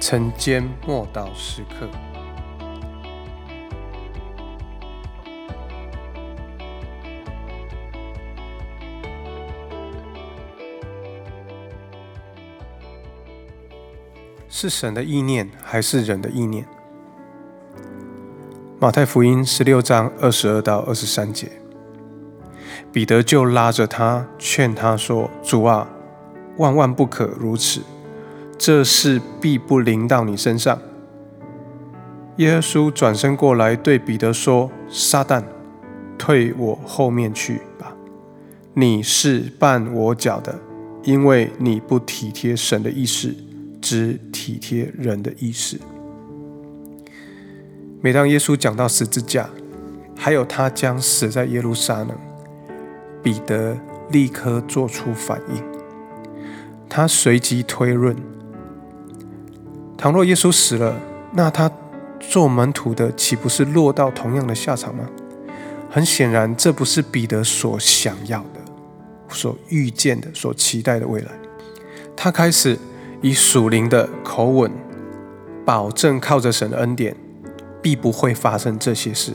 晨间默祷时刻，是神的意念还是人的意念？马太福音十六章二十二到二十三节，彼得就拉着他劝他说：“主啊，万万不可如此。”这事必不临到你身上。耶稣转身过来对彼得说：“撒旦，退我后面去吧！你是绊我脚的，因为你不体贴神的意思，只体贴人的意思。”每当耶稣讲到十字架，还有他将死在耶路撒冷，彼得立刻做出反应，他随即推论。倘若耶稣死了，那他做门徒的岂不是落到同样的下场吗？很显然，这不是彼得所想要的、所预见的、所期待的未来。他开始以属灵的口吻保证，靠着神的恩典，必不会发生这些事。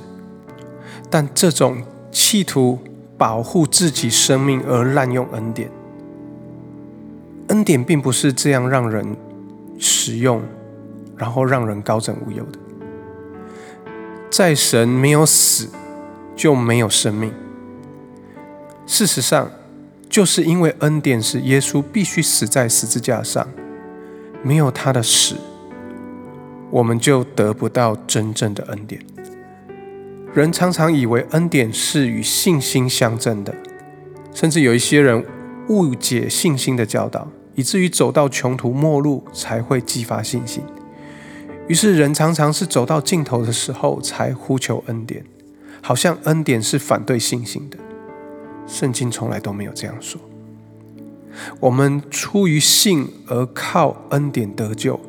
但这种企图保护自己生命而滥用恩典，恩典并不是这样让人使用。然后让人高枕无忧的，在神没有死，就没有生命。事实上，就是因为恩典使耶稣必须死在十字架上，没有他的死，我们就得不到真正的恩典。人常常以为恩典是与信心相争的，甚至有一些人误解信心的教导，以至于走到穷途末路才会激发信心。于是，人常常是走到尽头的时候才呼求恩典，好像恩典是反对信心的。圣经从来都没有这样说。我们出于信而靠恩典得救，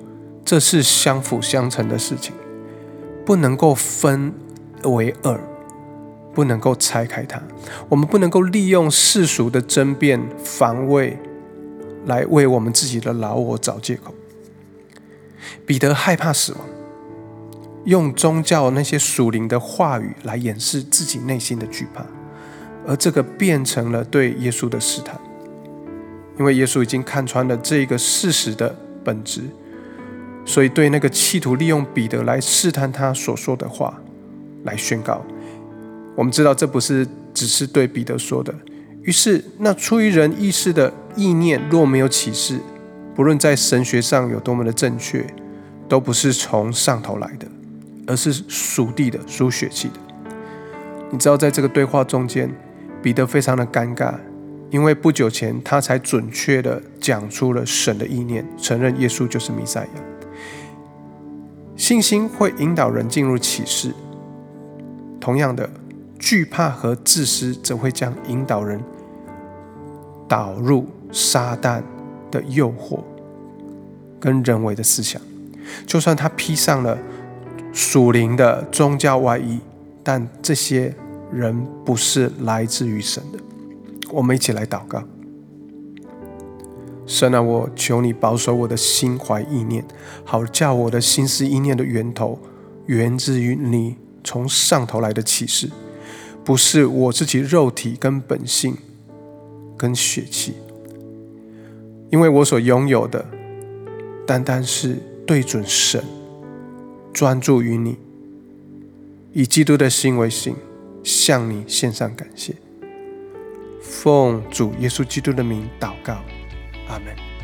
这是相辅相成的事情，不能够分为二，不能够拆开它。我们不能够利用世俗的争辩、防卫，来为我们自己的老我找借口。彼得害怕死亡，用宗教那些属灵的话语来掩饰自己内心的惧怕，而这个变成了对耶稣的试探，因为耶稣已经看穿了这个事实的本质，所以对那个企图利用彼得来试探他所说的话来宣告。我们知道这不是只是对彼得说的，于是那出于人意识的意念若没有启示。不论在神学上有多么的正确，都不是从上头来的，而是属地的、属血气的。你知道，在这个对话中间，彼得非常的尴尬，因为不久前他才准确的讲出了神的意念，承认耶稣就是弥赛亚。信心会引导人进入启示，同样的，惧怕和自私则会将引导人导入撒旦。的诱惑跟人为的思想，就算他披上了属灵的宗教外衣，但这些人不是来自于神的。我们一起来祷告：神啊，我求你保守我的心怀意念，好叫我的心思意念的源头源自于你从上头来的启示，不是我自己肉体跟本性跟血气。因为我所拥有的，单单是对准神，专注于你，以基督的心为心，向你献上感谢。奉主耶稣基督的名祷告，阿门。